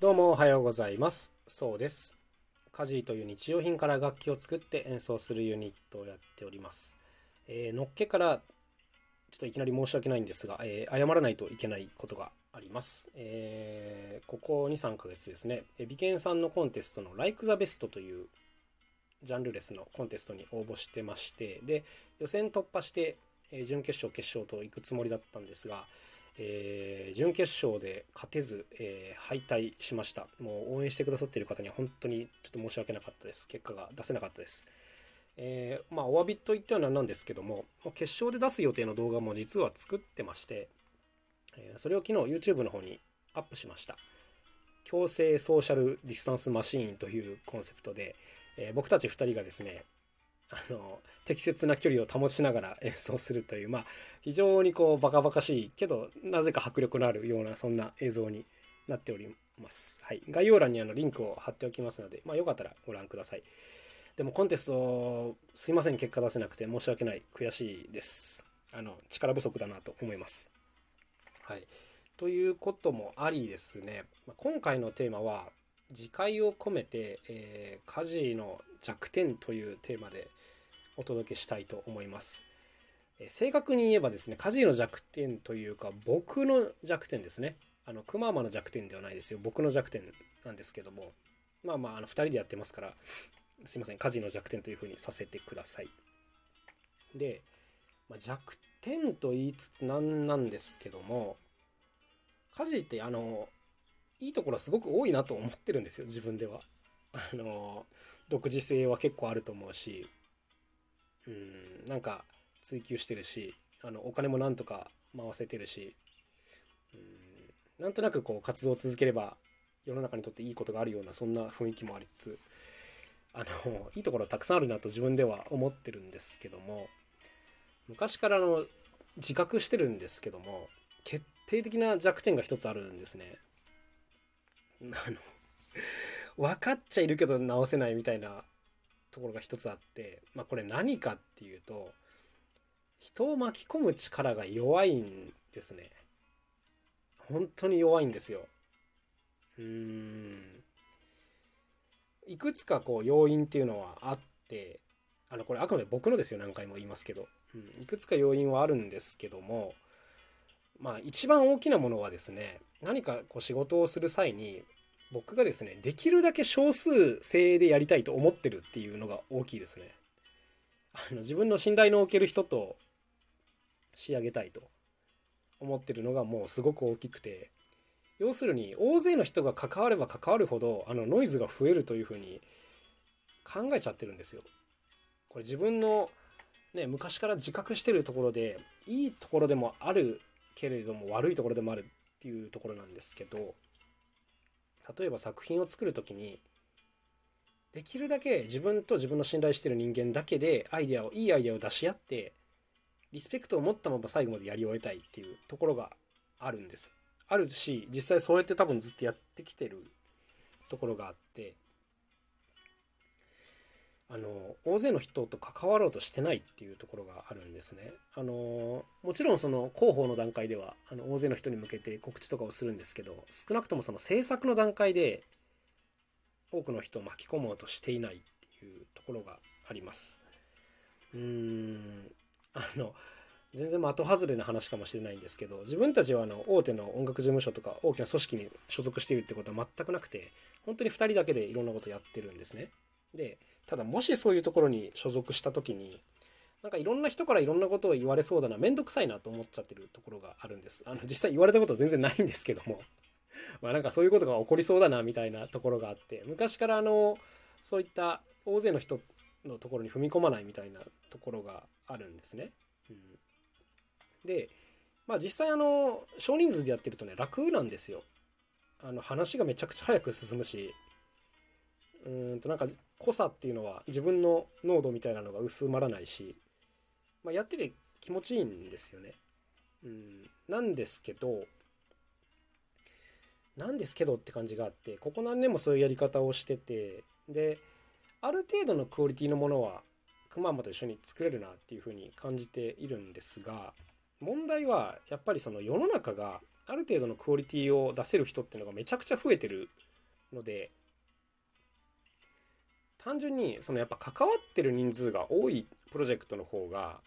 どうもおはようございます。そうです。カジーという日用品から楽器を作って演奏するユニットをやっております。えーのっけから、ちょっといきなり申し訳ないんですが、えー謝らないといけないことがあります。えーここ2、3ヶ月ですね、えー美健さんのコンテストの Like the Best というジャンルレスのコンテストに応募してまして、で、予選突破して、え準決勝、決勝と行くつもりだったんですが、えー準決勝で勝てず、えー敗退しました。もう応援してくださっている方には本当にちょっと申し訳なかったです。結果が出せなかったです。えーまあ、お詫びといってはななんですけども、もう決勝で出す予定の動画も実は作ってまして、えそれを昨日 YouTube の方にアップしました。強制ソーシャルディスタンスマシーンというコンセプトで、え僕たち2人がですね、あの適切な距離を保ちながら演奏するという、まあ、非常にこうバカバカしいけどなぜか迫力のあるようなそんな映像になっております。はい、概要欄にあのリンクを貼っておきますので、まあ、よかったらご覧ください。でもコンテストすいません結果出せなくて申し訳ない悔しいです。あの力不足だなと思います。はい、ということもありですね、今回のテーマは自戒を込めて、えー家事の弱点というテーマでお届けしたいと思います。え正確に言えばですね、家事の弱点というか、僕の弱点ですね。あの、くままの弱点ではないですよ。僕の弱点なんですけども、まあまあ、あの、2人でやってますから、すいません、家事の弱点というふうにさせてください。で、まあ、弱点と言いつつなんなんですけども、家事って、あの、いいところすごく多いなと思ってるんですよ、自分では。あの、独自性は結構あると思うし、うん、なんか追求してるし、あの、お金もなんとか回せてるし、うん、なんとなくこう活動を続ければ世の中にとっていいことがあるようなそんな雰囲気もありつつ、あの、いいところたくさんあるなと自分では思ってるんですけども、昔からの自覚してるんですけども、決定的な弱点が一つあるんですね。あの、分かっちゃいるけど直せないみたいなところが一つあって、まあこれ何かっていうと、人を巻き込む力が弱いんですね。本当に弱いんですよ。うーん。いくつかこう要因っていうのはあって、あのこれあくまで僕のですよ何回も言いますけど、うん、いくつか要因はあるんですけどもまあ一番大きなものはですね何かこう仕事をする際に僕がですねできるだけ少数精鋭でやりたいと思ってるっていうのが大きいですね。あの自分の信頼のおける人と仕上げたいと思ってるのがもうすごく大きくて。要するに大勢の人が関われば関わるほどあのノイズが増えるというふうに考えちゃってるんですよ。これ自分のね昔から自覚してるところでいいところでもあるけれども悪いところでもあるっていうところなんですけど。例えば作品を作る時にできるだけ自分と自分の信頼してる人間だけでアイデアをいいアイデアを出し合ってリスペクトを持ったまま最後までやり終えたいっていうところがあるんです。あるし実際そうやって多分ずっとやってきてるところがあってあの大勢の人と関わろうとしてないっていうところがあるんですね。あのもちろんその広報の段階ではあの大勢の人に向けて告知とかをするんですけど少なくともその制作の段階で多くの人を巻き込もうとしていないっていうところがあります。うーんあの全然的外れな話かもしれないんですけど自分たちはあの大手の音楽事務所とか大きな組織に所属しているってことは全くなくて本当に2人だけでいろんなことやってるんですね。でただもしそういうところに所属した時になんかいろんな人からいろんなことを言われそうだなめんどくさいなと思っちゃってるところがあるんです。あの実際言われたことは全然ないんですけども。まあなんかそういうことが起こりそうだなみたいなところがあって昔からあのそういった大勢の人のところに踏み込まないみたいなところがあるんですね、うん、でまあ実際あの少人数でやってるとね楽なんですよ。あの話がめちゃくちゃ早く進むしうんとなんか濃さっていうのは自分の濃度みたいなのが薄まらないし、まあ、やってて気持ちいいんですよね。うん、なんですけどなんですけどって感じがあってここ何年もそういうやり方をしててである程度のクオリティのものはくまんまと一緒に作れるなっていうふうに感じているんですが問題はやっぱりその世の中がある程度のクオリティを出せる人っていうのがめちゃくちゃ増えてるので単純にそのやっぱ関わってる人数が多いプロジェクトの方が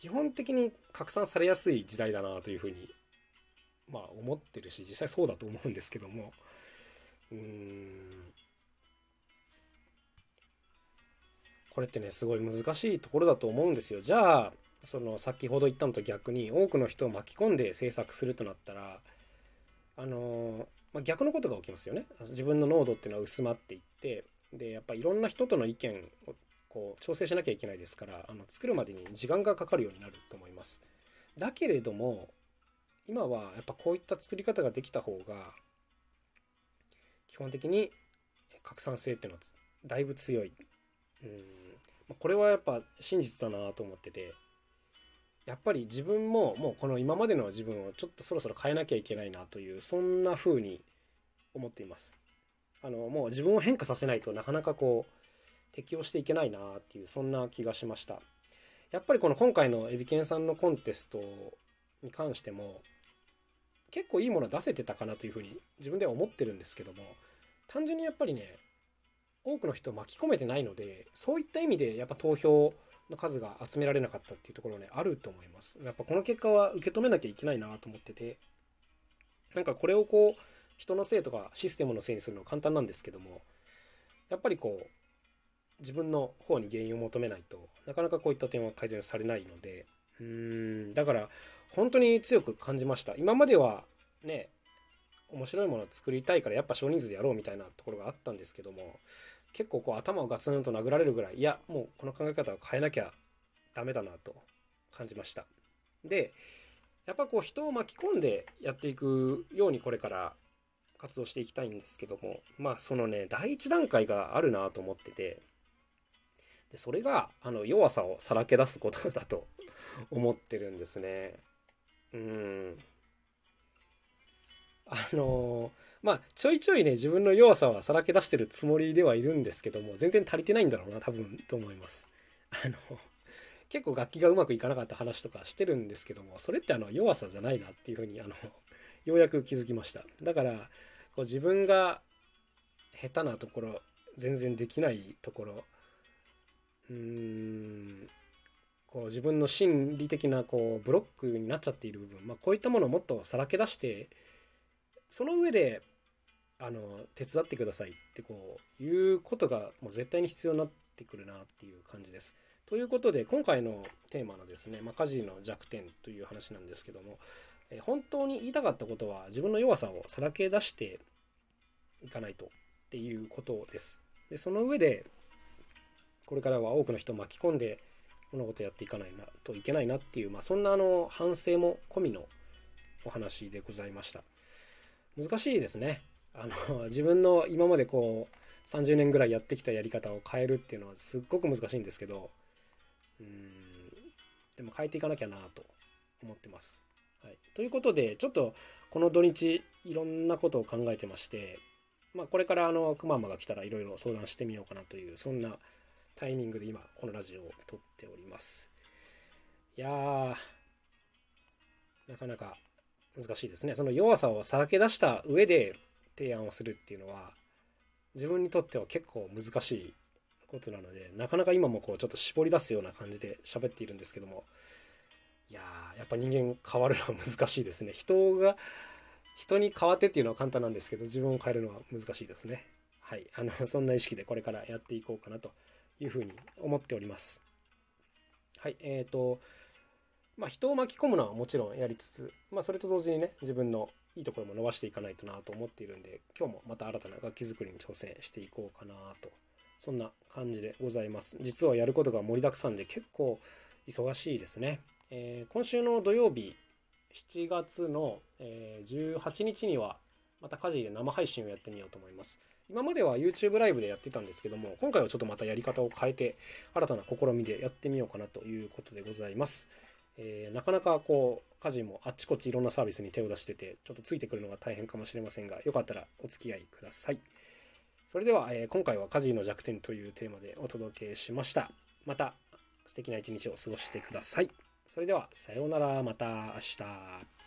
基本的に拡散されやすい時代だなというふうにまあ思ってるし実際そうだと思うんですけども。うん。これってねすごい難しいところだと思うんですよ。じゃあその先ほど言ったのと逆に多くの人を巻き込んで制作するとなったらあのまあ、逆のことが起きますよね。自分の濃度っていうのは薄まっていってでやっぱいろんな人との意見をこう調整しなきゃいけないですからあの作るまでに時間がかかるようになると思います。だけれども今はやっぱこういった作り方ができた方が基本的に拡散性っていうのはだいぶ強い。うん。これはやっぱ真実だなと思っててやっぱり自分ももうこの今までの自分をちょっとそろそろ変えなきゃいけないなというそんな風に思っています。あのもう自分を変化させないとなかなかこう適応していけないなっていうそんな気がしました。やっぱりこの今回のエビケンさんのコンテストに関しても結構いいもの出せてたかなというふうに自分では思ってるんですけども単純にやっぱりね多くの人を巻き込めてないのでそういった意味でやっぱ投票の数が集められなかったっていうところねあると思います。やっぱこの結果は受け止めなきゃいけないなと思っててなんかこれをこう人のせいとかシステムのせいにするのは簡単なんですけどもやっぱりこう自分の方に原因を求めないとなかなかこういった点は改善されないのでうーんだから本当に強く感じました。今まではね面白いものを作りたいからやっぱ少人数でやろうみたいなところがあったんですけども結構こう頭をガツンと殴られるぐらいいやもうこの考え方を変えなきゃダメだなと感じました。でやっぱこう人を巻き込んでやっていくようにこれから活動していきたいんですけどもまあそのね第一段階があるなと思っててでそれがあの弱さをさらけ出すことだと 思ってるんですねうんあのーまあ、ちょいちょいね、自分の弱さはさらけ出してるつもりではいるんですけども、全然足りてないんだろうな、多分、と思います。あの、結構楽器がうまくいかなかった話とかしてるんですけども、それってあの、弱さじゃないなっていうふうに、あの、ようやく気づきました。だから、こう自分が下手なところ、全然できないところ、うーん、こう自分の心理的なこうブロックになっちゃっている部分、まあ、こういったものをもっとさらけ出してその上であの手伝ってくださいってこういうことがもう絶対に必要になってくるなっていう感じです。ということで今回のテーマのですね、まあ、家事の弱点という話なんですけども、え本当に言いたかったことは自分の弱さをさらけ出していかないとっていうことです。でその上でこれからは多くの人を巻き込んで物事やっていかないなといけないなっていう、まあ、そんなあの反省も込みのお話でございました。難しいですね。あの 自分の今までこう30年ぐらいやってきたやり方を変えるっていうのはすっごく難しいんですけどうんでも変えていかなきゃなと思ってます。はい、ということでちょっとこの土日いろんなことを考えてまして、まあ、これからあのくままが来たらいろいろ相談してみようかなというそんなタイミングで今このラジオを撮っております。いやーなかなか難しいですね。その弱さをさらけ出した上で提案をするっていうのは自分にとっては結構難しいことなのでなかなか今もこうちょっと絞り出すような感じで喋っているんですけどもいやーやっぱ人間変わるのは難しいですね。人が人に変わってっていうのは簡単なんですけど自分を変えるのは難しいですね。はい。あのそんな意識でこれからやっていこうかなというふうに思っております。はい。えーとまあ人を巻き込むのはもちろんやりつつまあそれと同時にね自分のいいところも伸ばしていかないとなと思っているんで今日もまた新たな楽器作りに挑戦していこうかなと。そんな感じでございます。実はやることが盛りだくさんで結構忙しいですね、えー、今週の土曜日7月の、えー、18日にはまた家事で生配信をやってみようと思います。今までは YouTube ライブでやってたんですけども今回はちょっとまたやり方を変えて新たな試みでやってみようかなということでございます。えー、なかなかこう家事もあっちこっちいろんなサービスに手を出しててちょっとついてくるのが大変かもしれませんがよかったらお付き合いください。それでは、えー、今回は家事の弱点というテーマでお届けしました。また素敵な一日を過ごしてください。それではさようなら。また明日。